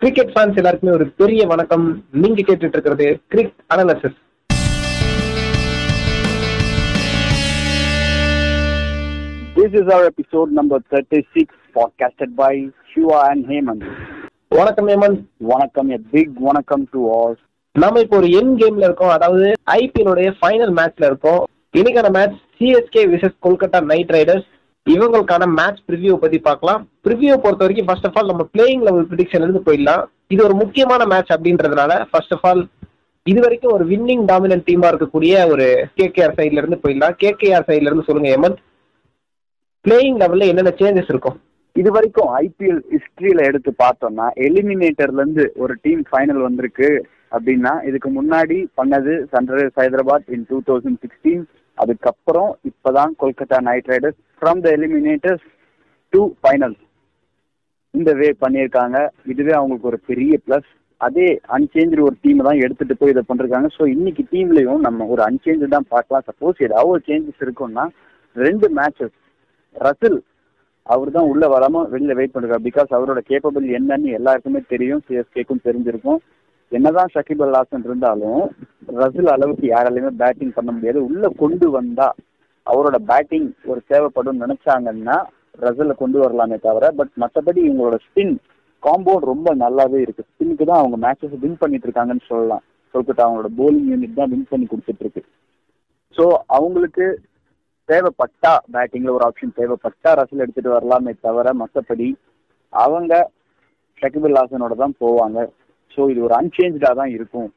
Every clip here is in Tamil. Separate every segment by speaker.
Speaker 1: கிரிக்கெட் ஃபேன்ஸ் எல்லாருக்குமே ஒரு பெரிய வணக்கம். நீங்க கேட்டுட்டு இருக்கிறது cric analysis
Speaker 2: This is our episode number 36, podcasted by Shiva and Hemant.
Speaker 1: வணக்கம் Hemant
Speaker 2: Vanakkam, a big vanakkam to all.
Speaker 1: நாம இப்போ ஒரு என் கேம்ல இருக்கோம். அதாவது ஐபிஎல் உடைய ஃபைனல் மேட்ச்ல இருக்கோம். இன்னைக்கான match CSK versus Kolkata night Riders இவங்களுக்கான மேட்ச் ப்ரிவியூ பத்தி பார்க்கலாம். ப்ரிவியூ பொறுத்த வரைக்கும் ஃபர்ஸ்ட் ஆஃப் ஆல் நம்ம பிளேயிங் லெவல் ப்ரிடிக்ஷன் இருந்து போயிடலாம். இது ஒரு முக்கியமான மேட்ச் அப்படின்றதுனால ஃபர்ஸ்ட் ஆஃப் ஆல் இது வரைக்கும் ஒரு வின்னிங் டாமினன்ட் டீமா இருக்கக்கூடிய ஒரு கேகேஆர் சைட்ல இருந்து போயிடலாம். கேகேஆர் சைட்ல இருந்து சொல்லுங்க ஹேமந்த் பிளேயிங் லெவல்ல என்னென்ன சேஞ்சஸ் இருக்கும்?
Speaker 2: இது வரைக்கும் ஐபிஎல் ஹிஸ்டரியில எடுத்து பார்த்தோம்னா எலிமினேட்டர்ல இருந்து ஒரு டீம் ஃபைனல் வந்திருக்கு அப்படின்னா இதுக்கு முன்னாடி பண்ணது Sunrisers Hyderabad in two thousand sixteen அதுக்கப்புறம் இப்பதான் Kolkata Knight Riders from the eliminators to finals இந்த வே பண்ணியிருக்காங்க. இதுவே அவங்களுக்கு ஒரு பெரிய ப்ளஸ் அதே அன்சேஞ்சு ஒரு டீம் தான் எடுத்துட்டு போய் இதை பண்ணிருக்காங்க. ஸோ இன்னைக்கு டீம்லயும் நம்ம ஒரு அன்சேஞ்சு தான் பார்க்கலாம். சப்போஸ் ஏதாவது ஒரு சேஞ்சஸ் இருக்கும்னா ரெண்டு மேட்சஸ் ரசில் அவர் தான் உள்ள வராம வெளியில வெயிட் பண்ணிருக்காரு. பிகாஸ் அவரோட கேப்பபிள் என்னன்னு எல்லாருக்குமே தெரியும். சிஎஸ்கேக்கும் தெரிஞ்சிருக்கும். என்னதான் ஷகிப் அல் ஹாசன் இருந்தாலும் ரசில் அளவுக்கு யாராலையுமே பேட்டிங் பண்ண முடியாது. உள்ள கொண்டு வந்தா அவரோட பேட்டிங் ஒரு தேவைப்படும் நினைச்சாங்கன்னா ரசில கொண்டு வரலாமே தவிர பட் மற்றபடி இவங்களோட ஸ்பின் காம்பவுண்ட் ரொம்ப நல்லாவே இருக்கு. ஸ்பின்க்கு தான் அவங்க மேட்சஸ் வின் பண்ணிட்டு இருக்காங்கன்னு சொல்லலாம். சொல்கிட்ட அவங்களோட போலிங் யூனிட் தான் வின் பண்ணி கொடுத்துட்டு இருக்கு. ஸோ அவங்களுக்கு தேவைப்பட்டா பேட்டிங்ல ஒரு ஆப்ஷன் தேவைப்பட்டா ரசில் எடுத்துட்டு வரலாமே தவிர மற்றபடி அவங்க ஷகிபுல் ஹாசனோட தான் போவாங்க. ஸோ இது ஒரு அன்சேஞ்சா தான் இருக்கும்.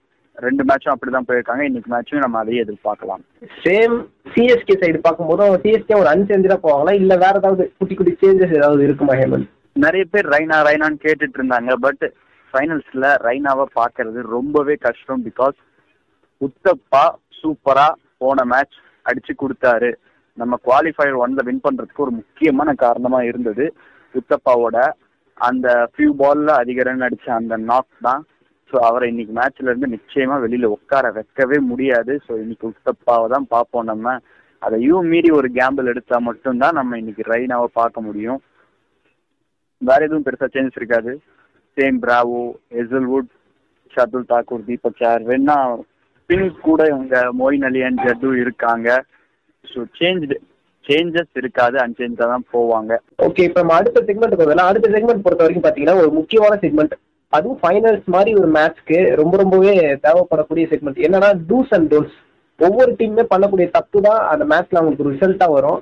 Speaker 2: ரெண்டு மேட்சும் அப்படிதான் போயிருக்காங்க. இன்னைக்கு மேட்சும் நம்ம அதையே எதிர்பார்க்கலாம்.
Speaker 1: சேம் சிஎஸ்கே சைடு பார்க்கும்போது சிஎஸ்கே ஒரு அன்சேஞ்சா போவாங்களா? இல்ல வேற ஏதாவது குட்டி குட்டி சேஞ்சஸ் ஏதாவது இருக்குமா ஹேமந்த்?
Speaker 2: நிறைய பேர் ரைனா ரைனான்னு கேட்டுட்டு இருந்தாங்க. பட் ஃபைனல்ஸ்ல ரைனாவை பார்க்கறது ரொம்பவே கஷ்டம் பிகாஸ் உத்தப்பா சூப்பரா போன மேட்ச் அடிச்சு கொடுத்தாரு. நம்ம குவாலிஃபயர் ஒன்ல வின் பண்றதுக்கு ஒரு முக்கியமான காரணமா இருந்தது உத்தப்பாவோட அந்த ஃபியூ பால்ல அதிக ரன் அடிச்ச அந்த நாக் தான். ஸோ அவரை இன்னைக்கு மேட்ச்ல இருந்து நிச்சயமா வெளியில உட்கார வைக்கவே முடியாது. ஸோ இன்னைக்கு உத்தப்பாவை தான் பார்ப்போம் நம்ம. அதையும் மீறி ஒரு கேம்பிள் எடுத்தா மட்டும்தான் நம்ம இன்னைக்கு ரெய்னாவை பார்க்க முடியும். வேற எதுவும் பெருசா சேஞ்ச் இருக்காது. Same Bravo Hazlewood Shardul Thakur Deepak Chahar வேணா பின் கூட இவங்க மோயின் அலி அண்ட் ஜட்டு இருக்காங்க. ஸோ சேஞ்ச் சேஞ்சஸ் இருக்காது அன்சேஞ்சா தான் போவாங்க.
Speaker 1: ஓகே இப்போ நம்ம அடுத்த செக்மெண்ட் போகலாம் அடுத்த செக்மெண்ட் பொறுத்த வரைக்கும் பாத்தீங்கன்னா ஒரு முக்கியமான செக்மெண்ட் அதுவும் ஃபைனல்ஸ் மாதிரி ஒரு மேட்ச்க்கு ரொம்ப ரொம்பவே தேவைப்படக்கூடிய செக்மெண்ட் என்னன்னா டூஸ் அண்ட் டோன்ஸ் ஒவ்வொரு டீமுமே பண்ணக்கூடிய தப்பு தான் அந்த மேட்ச்ல அவங்களுக்கு ரிசல்ட்டா வரும்.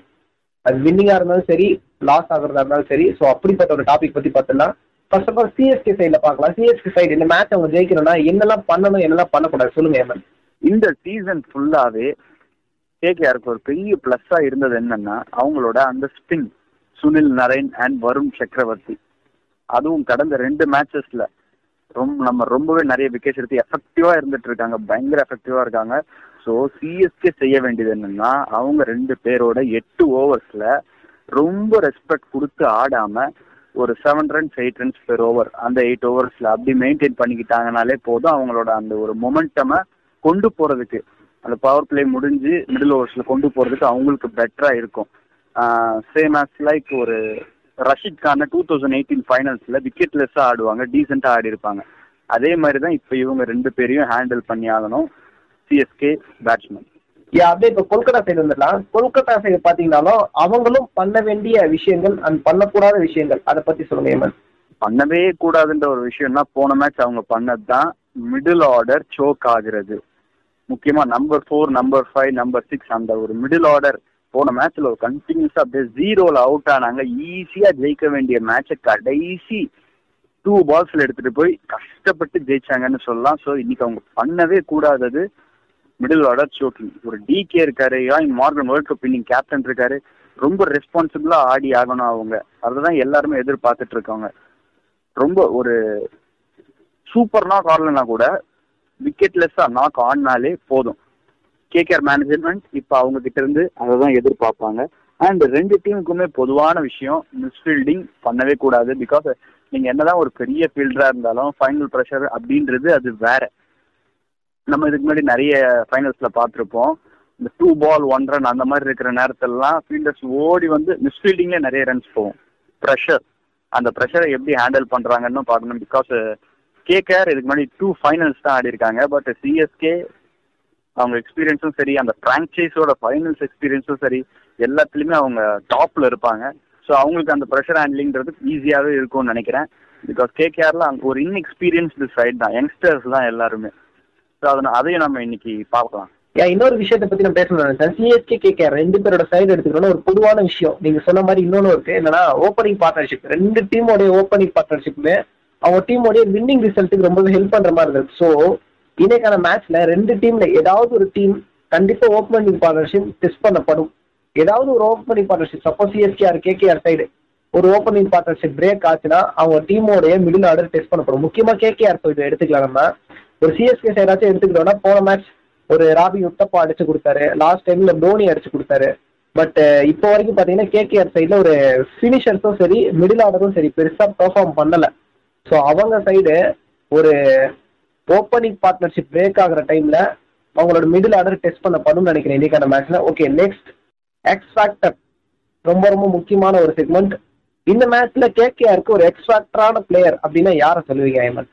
Speaker 1: அது வின்னிங்கா இருந்தாலும் சரி லாஸ் ஆகுறதா இருந்தாலும் சரி. ஸோ அப்படிப்பட்ட ஒரு டாபிக் பத்தி பார்த்துலாம் ஃபர்ஸ்ட் ஆஃப் ஆல் சிஎஸ்கே சைடில் பார்க்கலாம். சிஎஸ்கே சைடு இந்த மேட்ச் அவங்க ஜெயிக்கணும்னா என்னெல்லாம் பண்ணணும் என்னெல்லாம் பண்ணக்கூடாது? சொல்லுங்க ஏமன்
Speaker 2: இந்த சீசன் ஃபுல்லாவே கேகேஆருக்கு ஒரு பெரிய பிளஸ்ஸா இருந்தது என்னன்னா அவங்களோட அந்த ஸ்பின் சுனில் நரேன் அண்ட் வருண் சக்கரவர்த்தி. அதுவும் கடந்த ரெண்டு மேட்சஸ்ல ரொம்ப நம்ம ரொம்பவே நிறைய விக்கெட் எடுத்து எஃபெக்டிவா இருந்துட்டு இருக்காங்க பயங்கர எஃபெக்டிவா இருக்காங்க. ஸோ சிஎஸ்கே செய்ய வேண்டியது என்னன்னா அவங்க ரெண்டு பேரோட எட்டு ஓவர்ஸ்ல ரொம்ப ரெஸ்பெக்ட் கொடுத்து ஆடாம ஒரு seven runs eight runs per over அந்த எயிட் ஓவர்ஸ்ல அப்படி மெயின்டைன் பண்ணிக்கிட்டாங்கனாலே போதும் அவங்களோட அந்த ஒரு மொமெண்டமை கொண்டு போறதுக்கு. அந்த பவர் பிளே முடிஞ்சு மிடில் ஓவர்ஸ்ல கொண்டு போறதுக்கு அவங்களுக்கு பெட்டரா இருக்கும். சேம் ஆஸ் லைக் ஒரு ரஷித் கான டூ தௌசண்ட் எயிட்டீன் ஃபைனல்ஸ்ல விக்கெட்லெஸ்ஸா ஆடுவாங்க டீசெண்டா ஆடி இருப்பாங்க அதே மாதிரி தான் இப்போ இவங்க ரெண்டு பேரையும் ஹேண்டில் பண்ணி ஆகணும் சிஎஸ்கே பேட்ஸ்மேன்
Speaker 1: யா அப்படியே இப்போ கொல்கத்தா சைடு வந்துடலாம். கொல்கத்தா சைடு பார்த்தீங்கன்னாலும் அவங்களும் பண்ண வேண்டிய விஷயங்கள் அண்ட் பண்ணக்கூடாத விஷயங்கள். அதை பத்தி சொல்லுங்க ஏமன்
Speaker 2: பண்ணவே கூடாதுன்ற ஒரு விஷயம்னா போன மேட்ச் அவங்க பண்ணது தான் மிடில் ஆர்டர் சோக் ஆகுறது. முக்கியமா number four number five number six அந்த ஒரு மிடில் ஆர்டர் போன மேட்ச்ல ஒரு கண்டினியூஸா அப்படியே ஜீரோல அவுட் ஆனாங்க. ஈஸியா ஜெயிக்க வேண்டிய மேட்சை கடைசி டூ பால்ஸ்ல எடுத்துட்டு போய் கஷ்டப்பட்டு ஜெயிச்சாங்கன்னு சொல்லலாம். ஸோ இன்னைக்கு அவங்க பண்ணவே கூடாதது மிடில் ஆர்டர் சோக்கிங் ஒரு டிகே இருக்காரு Eoin Morgan world cup winning captain இருக்காரு. ரொம்ப ரெஸ்பான்சிபிளா ஆடி ஆகணும் அவங்க. அதுதான் எல்லாருமே எதிர்பார்த்துட்டு இருக்காங்க ரொம்ப ஒரு சூப்பர்னா நாக் கூட விக்கெட்லெஸ்ஸா நாக் ஆடினாலே போதும். கேகேஆர் மேனேஜ்மெண்ட் இப்போ அவங்க கிட்ட இருந்து அதை தான் எதிர்பார்ப்பாங்க. அண்ட் ரெண்டு டீமுக்குமே பொதுவான விஷயம் மிஸ்ஃபீல்டிங் பண்ணவே கூடாது. பிகாஸ் நீங்க என்னதான் ஒரு பெரிய ஃபீல்டரா இருந்தாலும் ஃபைனல் ப்ரெஷர் அப்படின்றது அது வேற. நம்ம இதுக்கு முன்னாடி நிறைய ஃபைனல்ஸ்ல பார்த்துருப்போம். இந்த டூ பால் ஒன் ரன் அந்த மாதிரி இருக்கிற நேரத்திலலாம் ஃபீல்டர்ஸ் ஓடி வந்து மிஸ்ஃபீல்டிங்ல நிறைய ரன்ஸ் போகும். ப்ரெஷர் அந்த ப்ரெஷரை எப்படி ஹேண்டில் பண்றாங்கன்னு பார்க்கணும். பிகாஸ் கேகேஆர் இதுக்கு முன்னாடி டூ ஃபைனல்ஸ் தான் ஆடி இருக்காங்க பட் சிஎஸ்கே அவங்க எக்ஸ்பீரியன்ஸும் சரி அந்த ஃப்ரான்ச்சைஸோட ஃபைனல்ஸ் எக்ஸ்பீரியன்ஸும் சரி எல்லாத்துலேயுமே அவங்க டாப்ல இருப்பாங்க. ஸோ அவங்களுக்கு அந்த ப்ரெஷர் ஹேண்ட்லிங்கிறது ஈஸியாகவே இருக்கும்னு நினைக்கிறேன். பிகாஸ் கேகேஆர்ல அங்கே ஒரு இன்எக்ஸ்பீரியன்ஸ்டு சைட் தான் யங்ஸ்டர்ஸ் தான் எல்லாருமே. ஸோ அதை அதையும் நம்ம இன்னைக்கு பார்க்கலாம்.
Speaker 1: ஏன் இன்னொரு விஷயத்தை பத்தி நான் பேசணும் நினைச்சேன். சிஎஸ்கே கேகேஆர் ரெண்டு பேரோட சைடு எடுத்துக்கணும்னா ஒரு பொதுவான விஷயம். நீங்க சொன்ன மாதிரி இன்னொன்னு இருக்கு. என்னன்னா ஓப்பனிங் பார்ட்னர்ஷிப் ரெண்டு டீமோடைய ஓப்பனிங் பார்ட்னர்ஷிப்புமே அவங்க டீமோடைய வின்னிங் ரிசல்ட்டுக்கு ரொம்பவே ஹெல்ப் பண்ற மாதிரி இருக்கு ஸோ இன்னைக்கான மேட்ச்ல ரெண்டு டீம்ல ஏதாவது ஒரு டீம் கண்டிப்பா ஓப்பனிங் பார்ட்னர்ஷிப் டெஸ்ட் பண்ணப்படும். ஏதாவது ஒரு opening partnership suppose CSKR KKR side ஒரு ஓப்பனிங் பார்ட்னர்ஷிப் பிரேக் ஆச்சுன்னா அவங்க டீமோடைய மிடில் ஆர்டர் டெஸ்ட் பண்ணப்படும். முக்கியமா கேகேஆர் சைடு எடுத்துக்கலாம் நம்ம. ஒரு சிஎஸ்கே சைடாச்சும் எடுத்துக்கிட்டோம்னா போன மேட்ச் ஒரு ராபி உத்தப்பா அடிச்சு கொடுத்தாரு. லாஸ்ட் டைம்ல தோனி அடிச்சு கொடுத்தாரு. பட் இப்போ வரைக்கும் பாத்தீங்கன்னா கேகேஆர் சைடுல ஒரு ஃபினிஷர்ஸும் சரி மிடில் ஆர்டரும் சரி பெருசா பெர்ஃபார்ம் பண்ணல. ஸோ அவங்க சைடு ஒரு ஓப்பனிங் பார்ட்னர்ஷிப் பிரேக் ஆகுற டைம்ல அவங்களோட மிடில் ஆர்டர் டெஸ்ட் பண்ணப்படும்னு நினைக்கிறேன். இன்னைக்கான மேட்ச்ல ஓகே நெக்ஸ்ட் எக்ஸ் ஃபேக்டர் ரொம்ப ரொம்ப முக்கியமான ஒரு செக்மெண்ட் இந்த மேட்ச்ல கேகேஆருக்கு ஒரு எக்ஸ் ஃபேக்டரான பிளேயர் அப்படின்னா யாரை சொல்லுவீங்க ஐமன்?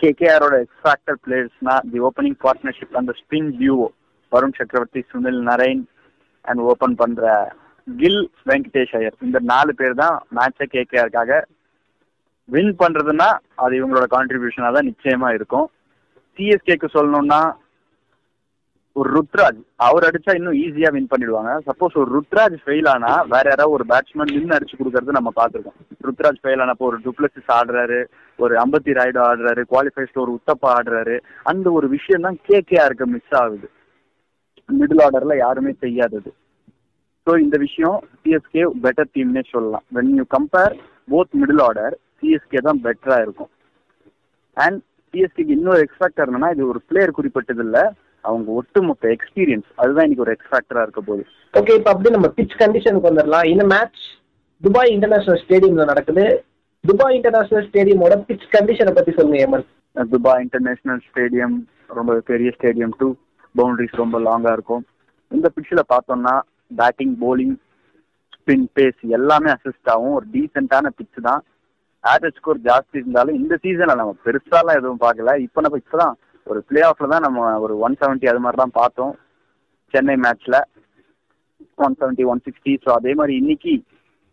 Speaker 2: கேகேஆரோட எக்ஸ்ஃபேக்டர் பிளேயர்ஸ்னா தி ஓப்பனிங் பார்ட்னர்ஷிப் அந்த spin duo Varun Chakravarthy Sunil Narine and open பண்ற கில் வெங்கடேஷ் ஐயர். இந்த நாலு பேர் தான் மேட்சை கேகேஆருக்காக வின் பண்றதுன்னா அது இவங்களோட கான்ட்ரிபியூஷனாக தான் நிச்சயமா இருக்கும். சிஎஸ்கேக்கு சொல்லணும்னா ஒரு ருத்ராஜ் அவர் அடிச்சா இன்னும் ஈஸியா வின் பண்ணிடுவாங்க. சப்போஸ் ஒரு ருத்ராஜ் ஃபெயில் ஆனா வேற யாராவது ஒரு பேட்ஸ்மேன் நின்று அடிச்சு கொடுக்கறது நம்ம பார்த்துருக்கோம். ருத்ராஜ் ஃபெயில் ஆனப்போ ஒரு டுப்ளசிஸ் ஆடுறாரு ஒரு அம்பத்தி ராய்டு ஆடுறாரு குவாலிஃபைஸ்ல ஒரு உத்தப்பா ஆடுறாரு. அந்த ஒரு விஷயம் தான் கேகேஆருக்கு மிஸ் ஆகுது. மிடில் ஆர்டர்ல யாருமே செய்யாதது. ஸோ இந்த விஷயம் சிஎஸ்கே பெட்டர் டீம்னே சொல்லலாம். When you compare both middle order CSK தான் பெட்டரா இருக்கும். அண்ட் சிஎஸ்கேக்கு இன்னொரு எக்ஸ்பேக்டர் என்னன்னா இது ஒரு பிளேயர் குறிப்பிட்டது இல்ல அவங்க ஒட்டுமொத்த எக்ஸ்பீரியன்ஸ் அதுதான் இன்னைக்கு ஒரு எக்ஸ்பேக்டரா இருக்க போகுது.
Speaker 1: ஓகே இப்போ அப்படி நம்ம பிச் கண்டிஷனுக்கு வந்துடலாம் இந்த மேட்ச் துபாய் இன்டர்நேஷனல் ஸ்டேடியம்ல நடக்குது. துபாய் இன்டர்நேஷனல் ஸ்டேடியமோட பிச் கண்டிஷனை பத்தி சொல்லுங்க ஏமன்
Speaker 2: துபாய் இன்டர்நேஷனல் ஸ்டேடியம் ரொம்ப பெரிய ஸ்டேடியம் டூ பவுண்டரிஸ் ரொம்ப லாங்கா இருக்கும். இந்த பிச்சில் பார்த்தோம்னா பேட்டிங் bowling ஸ்பின் பேஸ் எல்லாமே அசிஸ்ட் ஆகும். ஒரு டீசென்டான பிச் தான். ஆவரேஜ் ஸ்கோர் ஜாஸ்தி இருந்தாலும் இந்த சீசன்ல நம்ம பெருசாலாம் எதுவும் பார்க்கல. இப்போ நம்ம இப்பதான் ஒரு பிளே ஆஃப்ல தான் நம்ம ஒரு ஒன் செவன்ட்டி அது மாதிரி தான் பார்த்தோம். சென்னை மேட்ச்ல one seventy one sixty so அதே மாதிரி இன்னைக்கு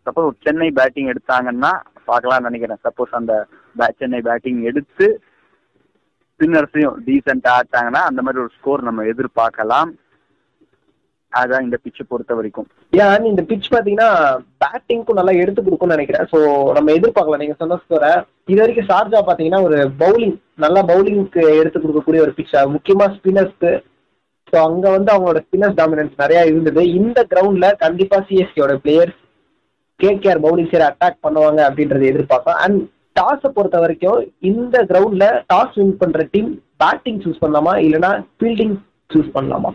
Speaker 2: சப்போஸ் ஒரு சென்னை பேட்டிங் எடுத்தாங்கன்னா பார்க்கலாம்னு நினைக்கிறேன். சப்போஸ் அந்த சென்னை பேட்டிங் எடுத்து ஸ்பின்னர்ஸையும் டீசெண்டாக ஆட்டாங்கன்னா அந்த மாதிரி ஒரு ஸ்கோர் நம்ம எதிர்பார்க்கலாம். அதான் இந்த பிச்சை பொறுத்த வரைக்கும்.
Speaker 1: ஏன் இந்த பிச் பாத்தீங்கன்னா பேட்டிங்க்கும் நல்லா எடுத்து கொடுக்கும்னு நினைக்கிறேன். ஸோ நம்ம எதிர்பார்க்கலாம். நீங்க சொன்ன ஸ்கோரை இது வரைக்கும் ஷார்ஜா பாத்தீங்கன்னா ஒரு பவுலிங் நல்லா பவுலிங்க்கு எடுத்து கொடுக்கக்கூடிய ஒரு பிச்சா முக்கியமா ஸ்பின்னர்ஸ்க்கு ஸோ அங்க வந்து அவங்களோட ஸ்பின்னர்ஸ் டாமினன்ஸ் நிறைய இருந்தது. இந்த கிரவுண்ட்ல கண்டிப்பா சிஎஸ்கேயோட பிளேயர்ஸ் கேகேஆர் பவுலிங் சேர அட்டாக் பண்ணுவாங்க அப்படின்றத எதிர்பார்ப்பேன் அண்ட் டாஸை பொறுத்த வரைக்கும் இந்த கிரவுண்ட்ல டாஸ் வின் பண்ற டீம் பேட்டிங் சூஸ் பண்ணலாமா? இல்லைன்னா ஃபீல்டிங் சூஸ் பண்ணலாமா?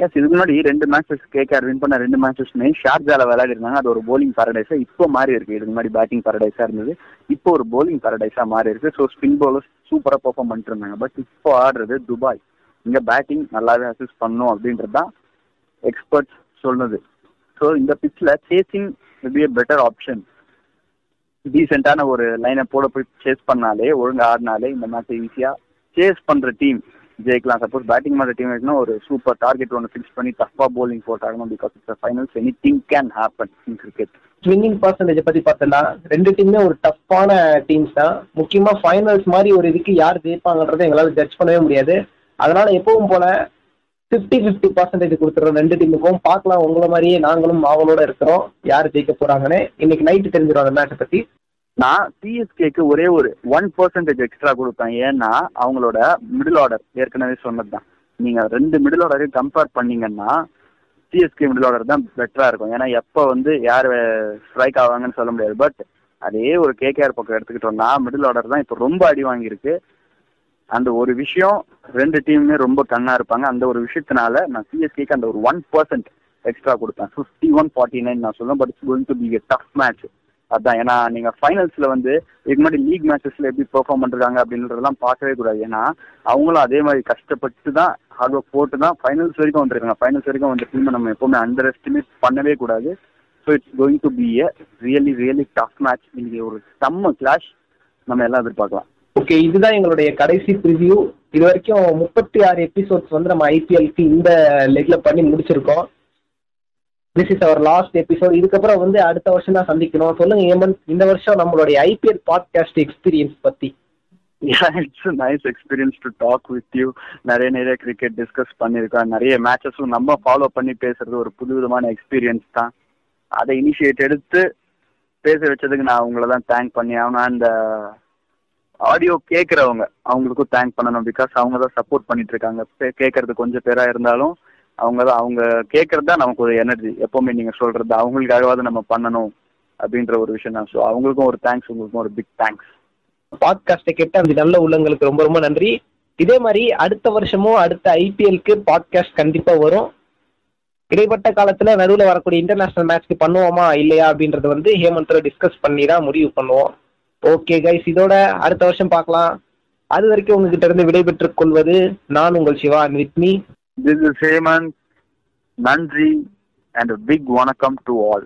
Speaker 2: எஸ் இதுக்கு முன்னாடி ரெண்டு மேட்சஸ் கேகேஆர் வின் பண்ண ரெண்டு மேட்சஸ்மே ஷார்ஜால விளையாடி இருந்தாங்க அது ஒரு போலிங் பாரடைஸா இப்போ மாறி இருக்கு. இதுக்கு முன்னாடி பேட்டிங் பாரடைஸா இருந்தது. இப்போ ஒரு போலிங் பாரடைஸா மாறி இருக்கு. ஸோ ஸ்பின் பவுலர்ஸ் சூப்பரா பெர்ஃபார்ம் பண்ணிட்டு இருந்தாங்க. பட் இப்போ ஆடுறது துபாய். இங்க பேட்டிங் நல்லாவே அசிஸ்ட் பண்ணும் அப்படின்றது தான் எக்ஸ்பர்ட்ஸ் சொன்னது ஸோ இந்த பிச்சில் chasing be a better option டீசெண்டான ஒரு லைனை போட போய் சேஸ் பண்ணாலே ஒழுங்காக ஆடினாலே இந்த மேட்ச் ஈஸியா சேஸ் பண்ற டீம் ஜெயிக்கலாம். சப்போஸ் பேட்டிங் பண்ற டீம் இருக்குன்னா ஒரு சூப்பர் டார்கெட் ஒன்று ஃபிக்ஸ் பண்ணி டஃபா polling போட்டாகணும் because it's finals anything can happen in cricket
Speaker 1: swinging percentage பத்தி பார்த்தோம்னா ரெண்டு டீமுமே ஒரு டஃப்பான டீம்ஸ் தான். முக்கியமா ஃபைனல்ஸ் மாதிரி ஒரு இதுக்கு யார் ஜெயிப்பாங்கன்றதை எங்களால ஜட்ஜ் பண்ணவே முடியாது. அதனால எப்பவும் போல 50 50 பர்சன்டேஜ் கொடுத்துறோம் ரெண்டு டீமுக்கும் பார்க்கலாம். உங்களை மாதிரியே நாங்களும் அவங்களோட இருக்கிறோம். யார் ஜெயிக்க போறாங்கன்னு. இன்னைக்கு நைட்டு தெரிஞ்சிடும் அந்த மேட்சை பத்தி.
Speaker 2: நான் சிஎஸ்கேக்கு ஒரே ஒரு ஒன் பர்சன்டேஜ் எக்ஸ்ட்ரா கொடுப்பேன். ஏன்னா அவங்களோட மிடில் ஆர்டர் ஏற்கனவே சொன்னது தான் நீங்க ரெண்டு மிடில் ஆர்டரையும் கம்பேர் பண்ணீங்கன்னா சிஎஸ்கே மிடில் ஆர்டர் தான் பெட்டரா இருக்கும். ஏன்னா எப்போ வந்து யார் ஸ்ட்ரைக் ஆவாங்கன்னு சொல்ல முடியாது. பட் அதே ஒரு கேகேஆர் பக்கம் எடுத்துக்கிட்டோம்னா மிடில் ஆர்டர் தான் இப்போ ரொம்ப அடி வாங்கியிருக்கு. அந்த ஒரு விஷயம் ரெண்டு டீமுமே ரொம்ப கண்ணா இருப்பாங்க. அந்த ஒரு விஷயத்தினால நான் சிஎஸ்கேக்கு அந்த ஒரு ஒன் பர்சன்ட் எக்ஸ்ட்ரா கொடுப்பேன். ஃபிஃப்டி ஒன் ஃபார்ட்டி நைன் நான் சொல்லுவேன் but it's going to be tough match அதான் ஏன்னா நீங்க ஃபைனல்ஸ்ல வந்து இதுக்கு முன்னாடி லீக் மேட்சஸ்ல எப்படி பெர்ஃபார்ம் பண்றாங்க அப்படின்றதெல்லாம் பார்க்கவே கூடாது. ஏன்னா அவங்களும் அதே மாதிரி கஷ்டப்பட்டு தான் ஹார்ட் ஒர்க் போட்டு தான் ஃபைனல்ஸ் வரைக்கும் வந்திருக்காங்க. ஃபைனல்ஸ் வரைக்கும் வந்த டீமை நம்ம எப்பவுமே அண்டர் எஸ்டிமேட் பண்ணவே கூடாது. So it's going to be a really really tough match இன்னைக்கு ஒரு செம்ம கிளாஷ் நம்ம எல்லாம் எதிர்பார்க்கலாம்.
Speaker 1: ஓகே இதுதான் எங்களுடைய கடைசி ப்ரிவியூ இது வரைக்கும் முப்பத்தி ஆறு எபிசோட்ஸ் வந்து நம்ம ஐபிஎல்க்கு இந்த லெக்ல பண்ணி முடிச்சிருக்கோம். This is our last episode இதுக்கப்புறம் வந்து அடுத்த வருஷம் தான் சந்திக்கணும். சொல்லுங்க ஏமன் இந்த வருஷம் நம்மளுடைய ஐபிஎல் பாட்காஸ்ட் எக்ஸ்பீரியன்ஸ் பத்தி.
Speaker 2: It's nice experience to talk with you நிறைய நிறைய கிரிக்கெட் டிஸ்கஸ் பண்ணியிருக்கோம். நிறைய மேட்சஸும் நம்ம ஃபாலோ பண்ணி பேசுறது ஒரு புது விதமான எக்ஸ்பீரியன்ஸ் தான். அதை இனிஷியேட் எடுத்து பேச வச்சதுக்கு நான் உங்களை தான் தேங்க் பண்ணி ஆகணும். அந்த ஆடியோ uh, கேட்குறவங்க அவங்களுக்கும் தேங்க் பண்ணணும். பிகாஸ் அவங்க தான் சப்போர்ட் பண்ணிட்டு இருக்காங்க. கேட்கறது கொஞ்சம் பேரா இருந்தாலும் அவங்க தான் அவங்க கேட்கறது தான் நமக்கு ஒரு எனர்ஜி எப்பவுமே நீங்க சொல்றது அவங்களுக்காகவாது நம்ம பண்ணணும் அப்படின்ற ஒரு விஷயம் தான். ஸோ அவங்களுக்கும் ஒரு தேங்க்ஸ் உங்களுக்கும் ஒரு பிக் தேங்க்ஸ்
Speaker 1: பாட்காஸ்ட்டை கேட்ட அந்த நல்ல உள்ளங்களுக்கு ரொம்ப ரொம்ப நன்றி. இதே மாதிரி அடுத்த வருஷமும் அடுத்த ஐபிஎல்க்கு பாட்காஸ்ட் கண்டிப்பா வரும். இடைப்பட்ட காலத்துல நடுவில் வரக்கூடிய இன்டர்நேஷனல் மேட்ச்க்கு பண்ணுவோமா இல்லையா அப்படின்றத வந்து ஹேமந்த்ரை டிஸ்கஸ் பண்ணி தான் முடிவு பண்ணுவோம். ஓகே கைஸ் இதோட அடுத்த வருஷம் பார்க்கலாம். அது வரைக்கும் உங்ககிட்ட இருந்து விடைபெற்றுக் கொள்வது நான் உங்கள் Shiva and with me.
Speaker 2: This is Hemant. Nandri and a big vanakkam to all.